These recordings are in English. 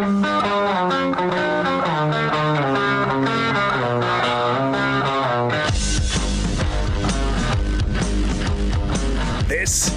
This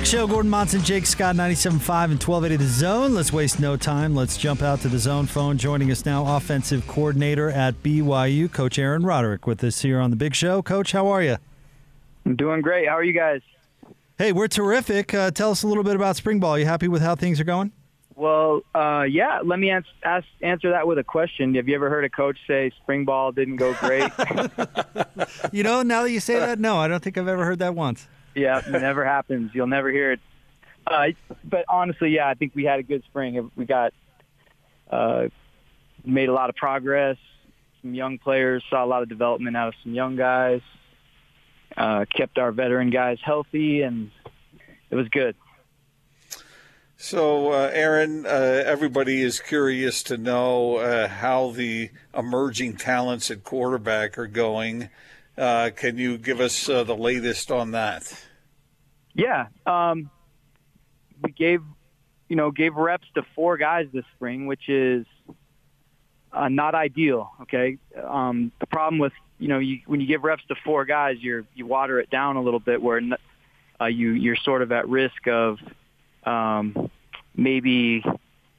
Big Show, Gordon Monson, Jake Scott, 97.5 and 1280 The Zone. Let's waste no time. Let's jump out to the Zone phone. Joining us now, offensive coordinator at BYU, Coach Aaron Roderick, with us here on the Big Show. Coach, how are you? I'm doing great. How are you guys? Hey, we're terrific. Uh, tell us a little bit about spring ball. You happy with how things are going? Well, uh, yeah. Let me ans- ask, answer that with a question. Have you ever heard a coach say spring ball didn't go great? you know, now that you say that, no, I don't think I've ever heard that once. Yeah, it never happens. You'll never hear it. Uh, but honestly, yeah, I think we had a good spring. We got uh, made a lot of progress. Some young players saw a lot of development out of some young guys. Uh, kept our veteran guys healthy, and it was good. So, uh, Aaron, uh, everybody is curious to know uh, how the emerging talents at quarterback are going. Uh, can you give us uh, the latest on that? Yeah, um, we gave you know gave reps to four guys this spring, which is uh, not ideal. Okay, um, the problem with you know you, when you give reps to four guys, you're you water it down a little bit where uh, you you're sort of at risk of um, maybe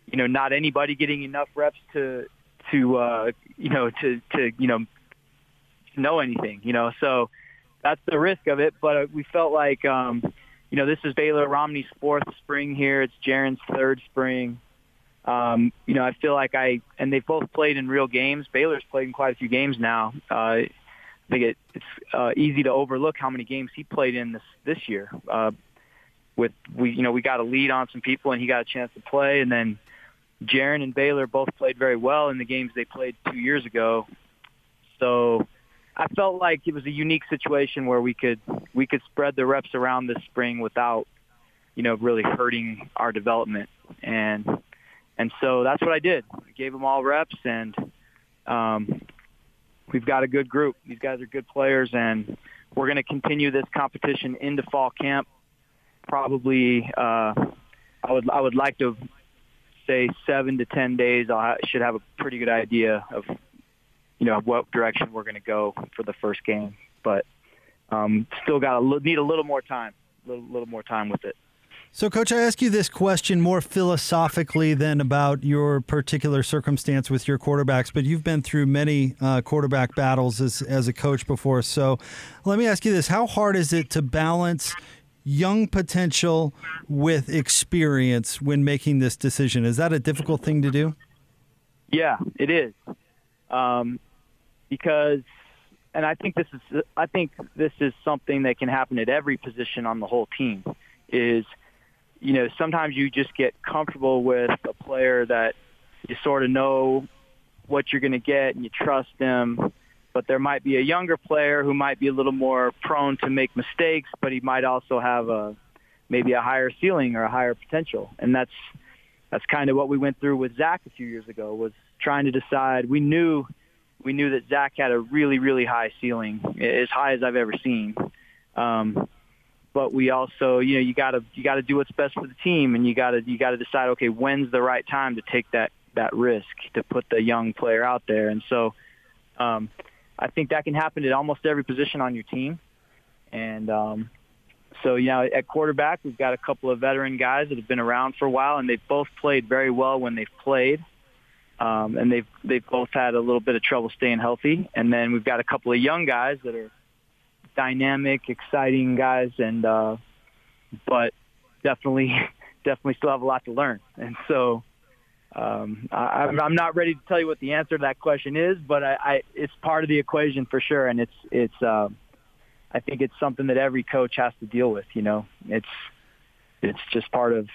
you know not anybody getting enough reps to to uh, you know to to you know know anything, you know. So that's the risk of it. But uh, we felt like, um, you know, this is Baylor Romney's fourth spring here. It's Jaren's third spring. Um, you know, I feel like I and they've both played in real games. Baylor's played in quite a few games now. Uh, I think it, it's uh, easy to overlook how many games he played in this this year. Uh, with we, you know, we got a lead on some people, and he got a chance to play, and then Jaren and Baylor both played very well in the games they played two years ago. So I felt like it was a unique situation where we could we could spread the reps around this spring without, you know, really hurting our development. And and so that's what I did. I gave them all reps, and um, we've got a good group. These guys are good players, and we're going to continue this competition into fall camp. Probably, uh, I would I would like to say seven to ten days. I should have a pretty good idea of you know what direction we're going to go for the first game. But um, still got to need a little more time, a little, little more time with it. So, Coach, I ask you this question more philosophically than about your particular circumstance with your quarterbacks, but you've been through many uh, quarterback battles as, as a coach before. So, let me ask you this How hard is it to balance young potential with experience when making this decision? Is that a difficult thing to do? Yeah, it is. Um, because and I think this is I think this is something that can happen at every position on the whole team is you know sometimes you just get comfortable with a player that you sort of know what you're going to get and you trust them but there might be a younger player who might be a little more prone to make mistakes but he might also have a maybe a higher ceiling or a higher potential. And that's that's kind of what we went through with Zach a few years ago was trying to decide. We knew we knew that Zach had a really, really high ceiling, as high as I've ever seen. Um, but we also, you know, you got to you got to do what's best for the team, and you got to you got to decide, okay, when's the right time to take that that risk to put the young player out there. And so, um, I think that can happen at almost every position on your team. And um, so, you know, at quarterback, we've got a couple of veteran guys that have been around for a while, and they've both played very well when they've played um, and they've they've both had a little bit of trouble staying healthy. And then we've got a couple of young guys that are dynamic, exciting guys, and uh, but definitely definitely still have a lot to learn. And so um, I, I'm not ready to tell you what the answer to that question is, but I, I it's part of the equation for sure, and it's it's. Uh, I think it's something that every coach has to deal with. You know, it's it's just part of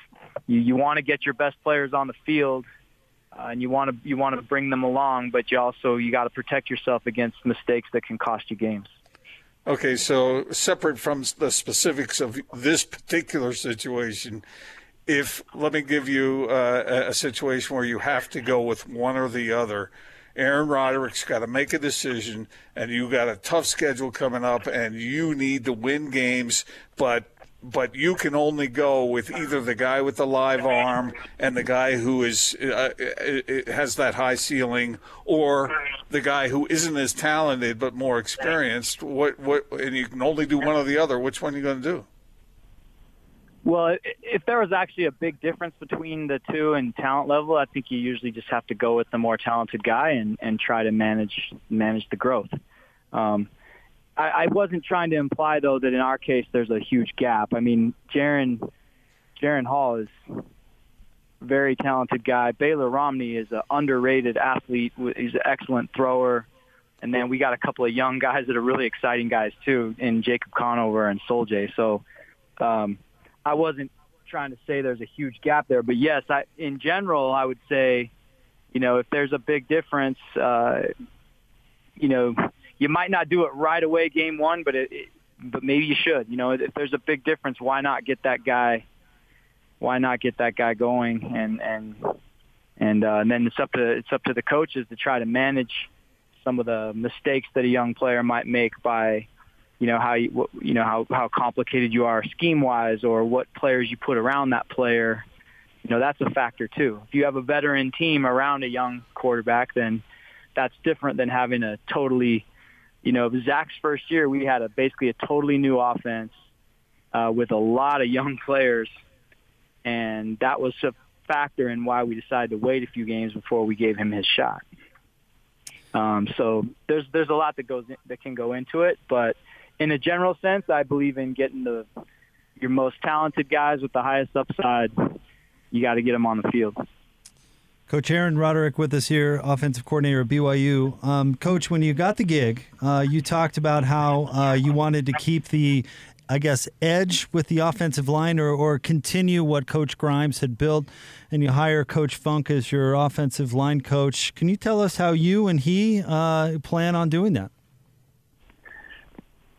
you. You want to get your best players on the field uh, and you want to you want to bring them along, but you also you got to protect yourself against mistakes that can cost you games. Okay, so separate from the specifics of this particular situation, if let me give you uh, a situation where you have to go with one or the other. Aaron Roderick's got to make a decision, and you got a tough schedule coming up, and you need to win games, but but you can only go with either the guy with the live arm and the guy who is uh, uh, has that high ceiling, or the guy who isn't as talented but more experienced. What what and you can only do one or the other. Which one are you going to do? Well, if there was actually a big difference between the two in talent level, I think you usually just have to go with the more talented guy and, and try to manage manage the growth. Um, I, I wasn't trying to imply though that in our case there's a huge gap. I mean, Jaren Jaren Hall is a very talented guy. Baylor Romney is an underrated athlete. He's an excellent thrower. And then we got a couple of young guys that are really exciting guys too, in Jacob Conover and Sol-Jay. So um, I wasn't trying to say there's a huge gap there, but yes, I, in general, I would say, you know, if there's a big difference, uh, you know, you might not do it right away game one, but it, it but maybe you should. You know, if there's a big difference, why not get that guy? Why not get that guy going? And and and, uh, and then it's up to it's up to the coaches to try to manage some of the mistakes that a young player might make by, you know, how you you know how how complicated you are scheme wise, or what players you put around that player. You know, that's a factor too. If you have a veteran team around a young quarterback, then that's different than having a totally you know, Zach's first year, we had a basically a totally new offense uh, with a lot of young players, and that was a factor in why we decided to wait a few games before we gave him his shot. Um, so there's there's a lot that goes in, that can go into it, but in a general sense, I believe in getting the your most talented guys with the highest upside. You got to get them on the field. Coach Aaron Roderick with us here, offensive coordinator at BYU. Um, Coach, when you got the gig, uh, you talked about how uh, you wanted to keep the, I guess, edge with the offensive line or, or continue what Coach Grimes had built, and you hire Coach Funk as your offensive line coach. Can you tell us how you and he uh, plan on doing that?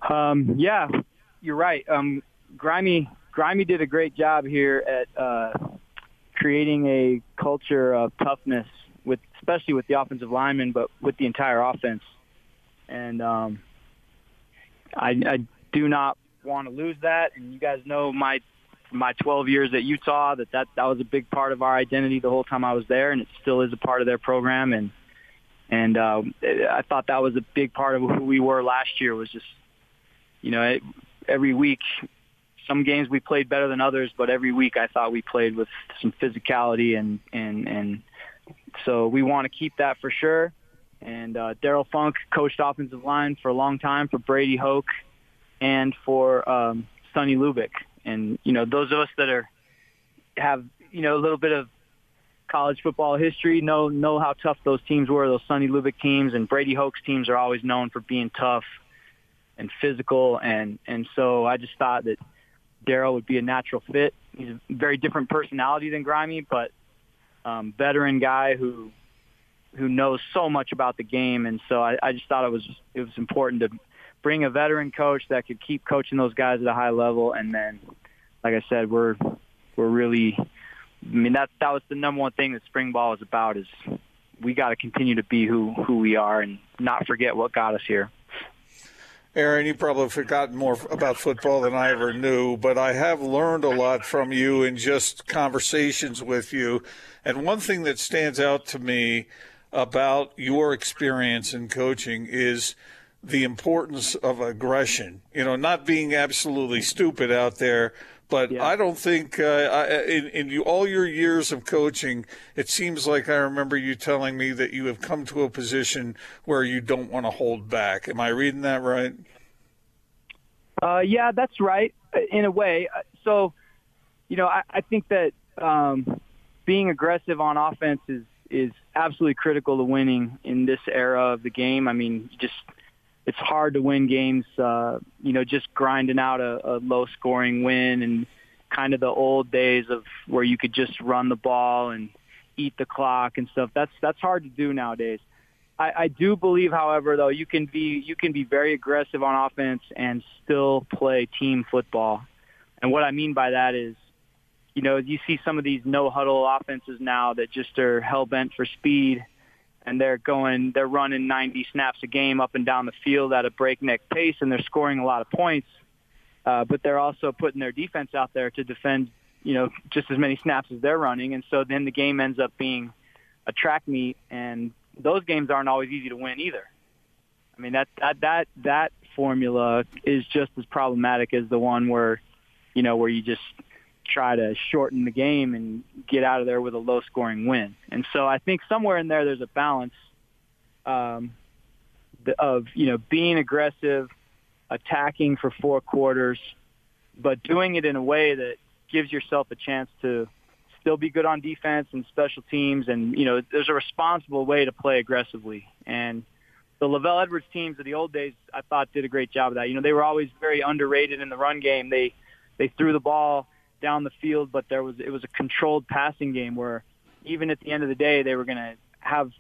Um, yeah, you're right. Um, Grimy, Grimy did a great job here at uh, creating a culture of toughness with, especially with the offensive linemen, but with the entire offense. And um, I, I do not want to lose that. And you guys know my my 12 years at Utah that, that that was a big part of our identity the whole time I was there, and it still is a part of their program. And and uh, I thought that was a big part of who we were last year. Was just you know it, every week some games we played better than others, but every week I thought we played with some physicality and and and so we want to keep that for sure. And uh, Darrell Funk coached offensive line for a long time for Brady Hoke and for um, Sonny Lubick. And you know those of us that are have you know a little bit of college football history know know how tough those teams were. Those Sonny Lubick teams and Brady Hoke's teams are always known for being tough and physical. And and so I just thought that Darrell would be a natural fit. He's a very different personality than Grimy, but um, veteran guy who who knows so much about the game, and so I, I just thought it was it was important to bring a veteran coach that could keep coaching those guys at a high level, and then, like I said, we're we're really, I mean that that was the number one thing that spring ball is about is we got to continue to be who who we are and not forget what got us here. Aaron, you probably forgotten more about football than I ever knew, but I have learned a lot from you in just conversations with you. And one thing that stands out to me about your experience in coaching is the importance of aggression. You know, not being absolutely stupid out there, but yeah. I don't think uh, I, in, in you, all your years of coaching, it seems like I remember you telling me that you have come to a position where you don't want to hold back. Am I reading that right? Uh, yeah, that's right. In a way, so you know, I, I think that um, being aggressive on offense is is absolutely critical to winning in this era of the game. I mean, just it's hard to win games, uh, you know, just grinding out a, a low scoring win and kind of the old days of where you could just run the ball and eat the clock and stuff. That's that's hard to do nowadays. I, I do believe, however, though you can be you can be very aggressive on offense and still play team football. And what I mean by that is, you know, you see some of these no huddle offenses now that just are hell bent for speed, and they're going they're running 90 snaps a game up and down the field at a breakneck pace, and they're scoring a lot of points. Uh, but they're also putting their defense out there to defend, you know, just as many snaps as they're running, and so then the game ends up being a track meet, and those games aren't always easy to win either. I mean that that that that formula is just as problematic as the one where, you know, where you just try to shorten the game and get out of there with a low scoring win. And so I think somewhere in there there's a balance um, of you know being aggressive, attacking for four quarters, but doing it in a way that gives yourself a chance to still be good on defense and special teams. And, you know, there's a responsible way to play aggressively. And the LaVell Edwards teams of the old days, I thought, did a great job of that. You know, they were always very underrated in the run game. They they threw the ball down the field, but there was it was a controlled passing game where even at the end of the day, they were going to have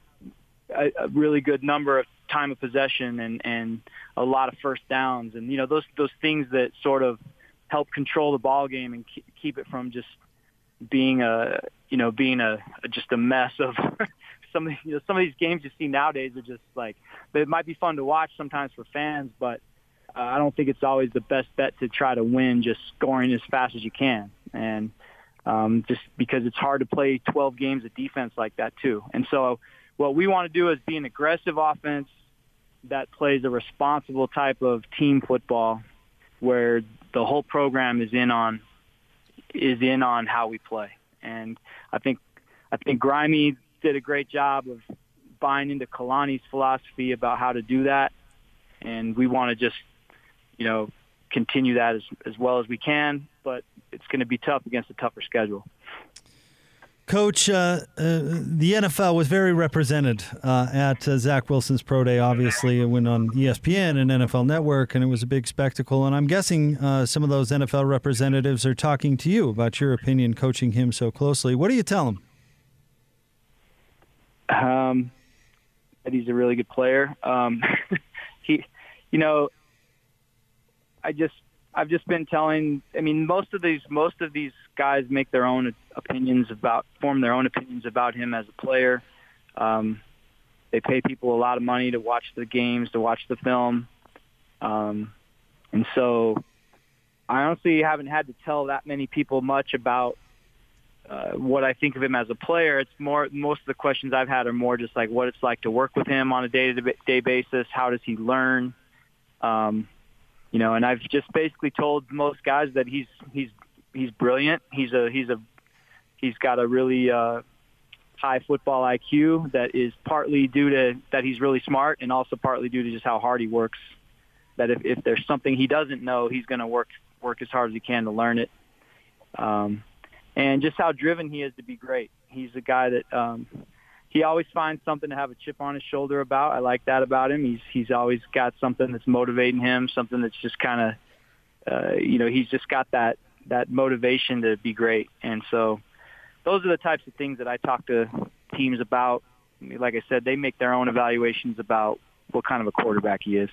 a, a really good number of time of possession and and a lot of first downs. And you know those those things that sort of help control the ball game and keep it from just being a you know being a, just a mess of some you know some of these games you see nowadays are just like it might be fun to watch sometimes for fans, but uh, I don't think it's always the best bet to try to win just scoring as fast as you can and um, just because it's hard to play 12 games of defense like that too. And so what we want to do is be an aggressive offense that plays a responsible type of team football where the whole program is in on is in on how we play. And I think I think Grimey did a great job of buying into Kalani's philosophy about how to do that. And we want to just, you know, continue that as, as well as we can, but it's going to be tough against a tougher schedule. Coach, uh, uh, the NFL was very represented uh, at uh, Zach Wilson's pro day. Obviously, it went on ESPN and NFL Network, and it was a big spectacle. And I'm guessing uh, some of those NFL representatives are talking to you about your opinion, coaching him so closely. What do you tell them? Um, that he's a really good player. Um, he, you know, I just I've just been telling. I mean, most of these most of these guys make their own opinions about form their own opinions about him as a player. Um, they pay people a lot of money to watch the games, to watch the film, um, and so I honestly haven't had to tell that many people much about uh, what I think of him as a player. It's more most of the questions I've had are more just like what it's like to work with him on a day-to-day basis. How does he learn? Um, you know, and I've just basically told most guys that he's he's he's brilliant. He's a he's a he's got a really uh, high football IQ that is partly due to that he's really smart, and also partly due to just how hard he works. That if, if there's something he doesn't know, he's going to work work as hard as he can to learn it. Um, and just how driven he is to be great. He's a guy that um, he always finds something to have a chip on his shoulder about. I like that about him. He's he's always got something that's motivating him, something that's just kind of uh, you know he's just got that that motivation to be great. And so those are the types of things that I talk to teams about. Like I said, they make their own evaluations about what kind of a quarterback he is.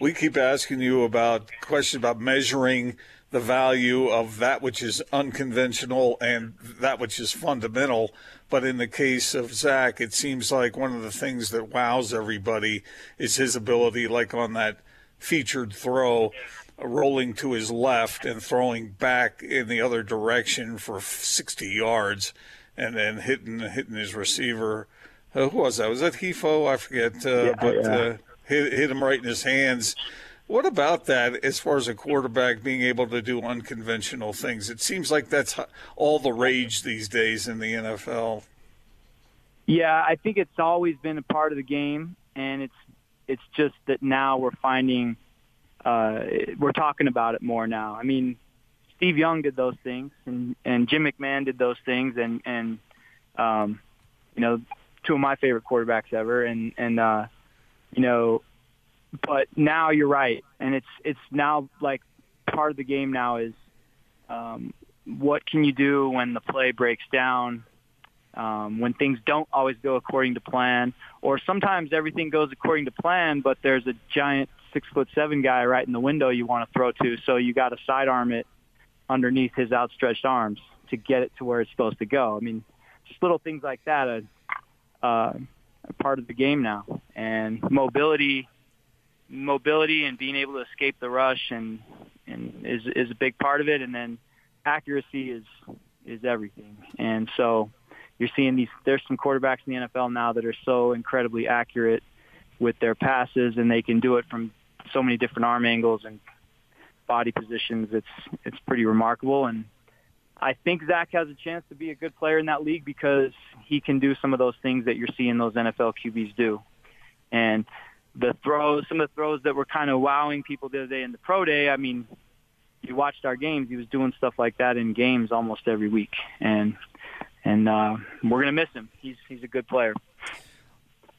We keep asking you about questions about measuring the value of that which is unconventional and that which is fundamental. But in the case of Zach, it seems like one of the things that wows everybody is his ability, like on that featured throw, rolling to his left and throwing back in the other direction for 60 yards and then hitting hitting his receiver. Uh, who was that? Was that Hifo? I forget. Uh, yeah, but yeah. Uh, hit, hit him right in his hands. What about that as far as a quarterback being able to do unconventional things? It seems like that's all the rage these days in the NFL. Yeah, I think it's always been a part of the game, and it's it's just that now we're finding uh, we're talking about it more now. I mean, Steve Young did those things, and and Jim McMahon did those things, and and um, you know, two of my favorite quarterbacks ever, and and uh, you know, but now you're right, and it's it's now like part of the game now is um, what can you do when the play breaks down, um, when things don't always go according to plan, or sometimes everything goes according to plan, but there's a giant six foot seven guy right in the window you want to throw to, so you got to sidearm it underneath his outstretched arms to get it to where it's supposed to go. I mean, just little things like that are, uh, are part of the game now, and mobility, mobility, and being able to escape the rush and and is is a big part of it, and then accuracy is is everything, and so you're seeing these. There's some quarterbacks in the NFL now that are so incredibly accurate with their passes, and they can do it from so many different arm angles and body positions. It's it's pretty remarkable, and I think Zach has a chance to be a good player in that league because he can do some of those things that you're seeing those NFL QBs do, and the throws, some of the throws that were kind of wowing people the other day in the pro day. I mean, you watched our games; he was doing stuff like that in games almost every week, and and uh, we're going to miss him. He's he's a good player.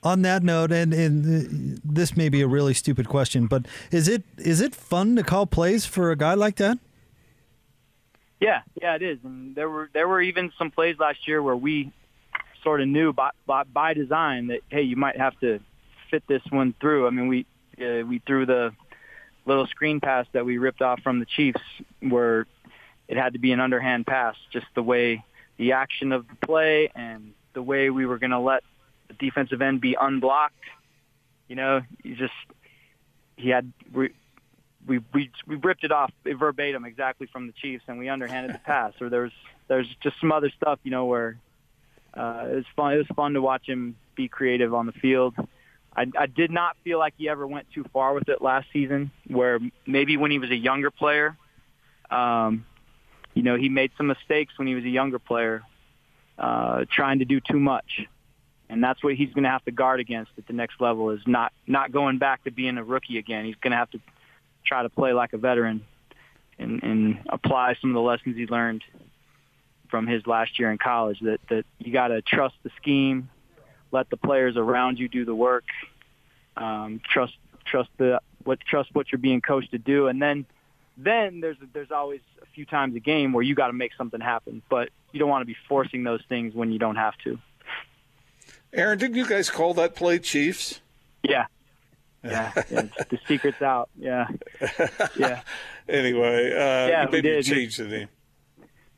On that note, and, and this may be a really stupid question, but is it is it fun to call plays for a guy like that? Yeah, yeah, it is. And there were there were even some plays last year where we sort of knew by by, by design that hey, you might have to fit this one through. I mean, we uh, we threw the little screen pass that we ripped off from the Chiefs, where it had to be an underhand pass, just the way the action of the play and the way we were going to let the defensive end be unblocked. You know, he just he had we we we, we ripped it off verbatim exactly from the Chiefs, and we underhanded the pass. Or there's there's just some other stuff, you know, where uh, it was fun. It was fun to watch him be creative on the field. I, I did not feel like he ever went too far with it last season. Where maybe when he was a younger player, um, you know, he made some mistakes when he was a younger player, uh, trying to do too much. And that's what he's going to have to guard against at the next level is not, not going back to being a rookie again. He's going to have to try to play like a veteran and, and apply some of the lessons he learned from his last year in college that, that you got to trust the scheme, let the players around you do the work, um, trust, trust the, what, trust what you're being coached to do. And then, then there's, there's always a few times a game where you got to make something happen, but you don't want to be forcing those things when you don't have to. Aaron, didn't you guys call that play Chiefs? Yeah. Yeah, yeah the secret's out. Yeah, yeah. anyway, uh, yeah, maybe we did. change the name.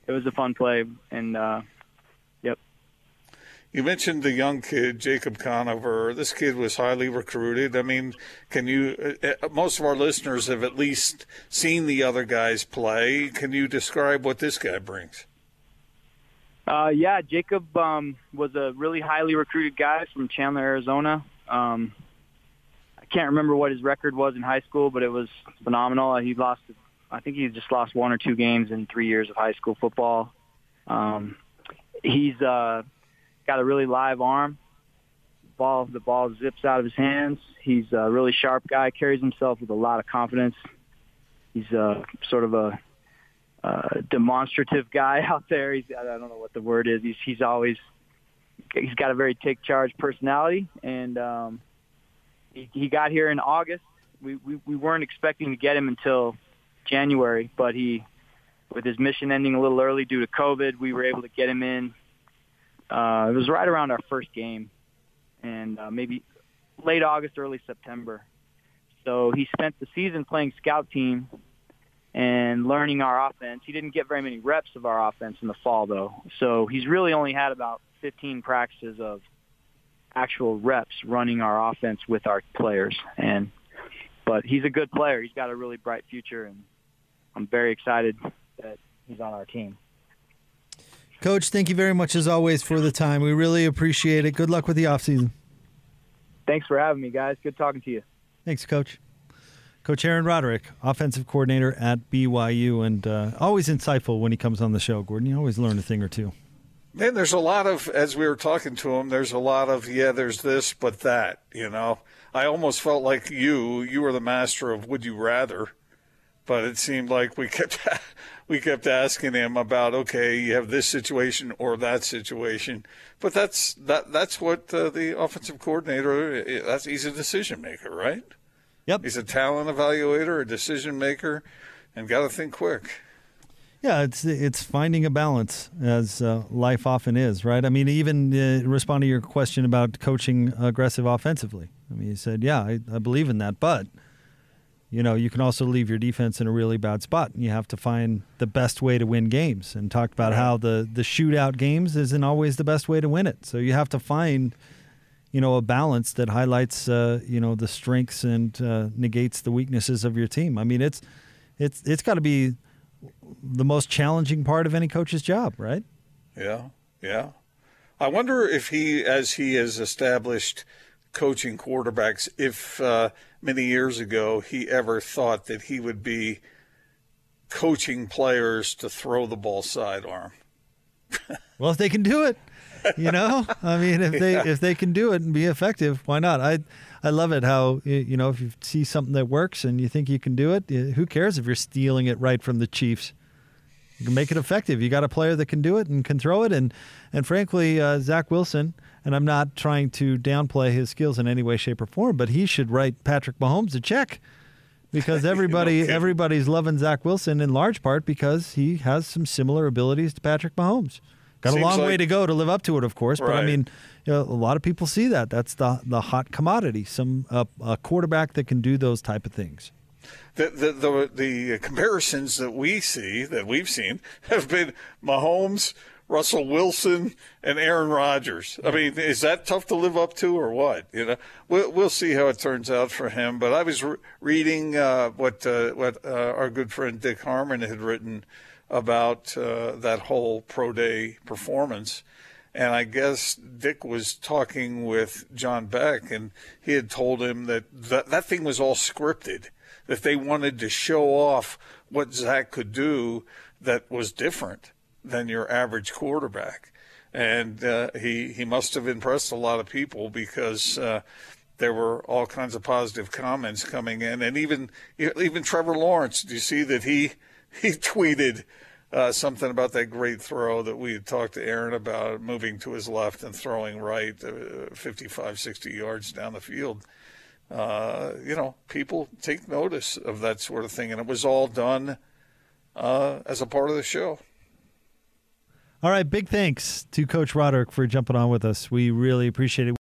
It was a fun play, and uh, you mentioned the young kid, Jacob Conover. This kid was highly recruited. I mean, can you? Uh, uh, most of our listeners have at least seen the other guys play. Can you describe what this guy brings? Uh, yeah, Jacob um, was a really highly recruited guy from Chandler, Arizona. Um, I can't remember what his record was in high school, but it was phenomenal. He lost, I think he just lost one or two games in three years of high school football. Um, he's uh, got a really live arm. Ball, the ball zips out of his hands. He's a really sharp guy. Carries himself with a lot of confidence. He's a sort of a, a demonstrative guy out there. He's I don't know what the word is. He's he's always he's got a very take charge personality, and um, he, he got here in August. We, we we weren't expecting to get him until January, but he with his mission ending a little early due to COVID, we were able to get him in uh, it was right around our first game, and uh, maybe late August, early September. So he spent the season playing scout team and learning our offense. He didn't get very many reps of our offense in the fall, though. So he's really only had about 15 practices of actual reps running our offense with our players. And but he's a good player. He's got a really bright future, and I'm very excited that he's on our team. Coach, thank you very much as always for the time. We really appreciate it. Good luck with the offseason. Thanks for having me, guys. Good talking to you. Thanks, Coach. Coach Aaron Roderick, offensive coordinator at BYU, and uh, always insightful when he comes on the show, Gordon. You always learn a thing or two. Man, there's a lot of, as we were talking to him, there's a lot of, yeah, there's this, but that, you know. I almost felt like you, you were the master of would you rather but it seemed like we kept we kept asking him about okay, you have this situation or that situation, but that's that that's what uh, the offensive coordinator that's he's a decision maker, right? Yep, he's a talent evaluator, a decision maker, and got to think quick. Yeah, it's it's finding a balance as uh, life often is, right? I mean, even uh, respond to your question about coaching aggressive offensively. I mean, you said, yeah, I, I believe in that, but you know, you can also leave your defense in a really bad spot. And you have to find the best way to win games. And talked about how the the shootout games isn't always the best way to win it. So you have to find, you know, a balance that highlights, uh, you know, the strengths and uh, negates the weaknesses of your team. I mean, it's it's it's got to be the most challenging part of any coach's job, right? Yeah, yeah. I wonder if he, as he has established coaching quarterbacks, if uh, many years ago he ever thought that he would be coaching players to throw the ball sidearm. well, if they can do it, you know, I mean, if they yeah. if they can do it and be effective, why not? I I love it how you know if you see something that works and you think you can do it, who cares if you're stealing it right from the Chiefs? You can make it effective. You got a player that can do it and can throw it, and and frankly, uh, Zach Wilson. And I'm not trying to downplay his skills in any way, shape, or form, but he should write Patrick Mahomes a check because everybody no everybody's loving Zach Wilson in large part because he has some similar abilities to Patrick Mahomes. Got Seems a long like, way to go to live up to it, of course. But. I mean, you know, a lot of people see that. That's the the hot commodity. Some uh, a quarterback that can do those type of things. The, the, the the comparisons that we see that we've seen have been Mahomes, Russell Wilson, and Aaron Rodgers. I mean, is that tough to live up to, or what? You know, we'll, we'll see how it turns out for him. But I was re- reading uh, what uh, what uh, our good friend Dick Harmon had written about uh, that whole pro day performance. And I guess Dick was talking with John Beck, and he had told him that that, that thing was all scripted, that they wanted to show off what Zach could do that was different than your average quarterback. And uh, he, he must have impressed a lot of people because uh, there were all kinds of positive comments coming in. And even, even Trevor Lawrence, do you see that he, he tweeted uh, something about that great throw that we had talked to Aaron about, moving to his left and throwing right, uh, 55, 60 yards down the field. Uh, you know, people take notice of that sort of thing, and it was all done uh, as a part of the show. All right, big thanks to Coach Roderick for jumping on with us. We really appreciate it.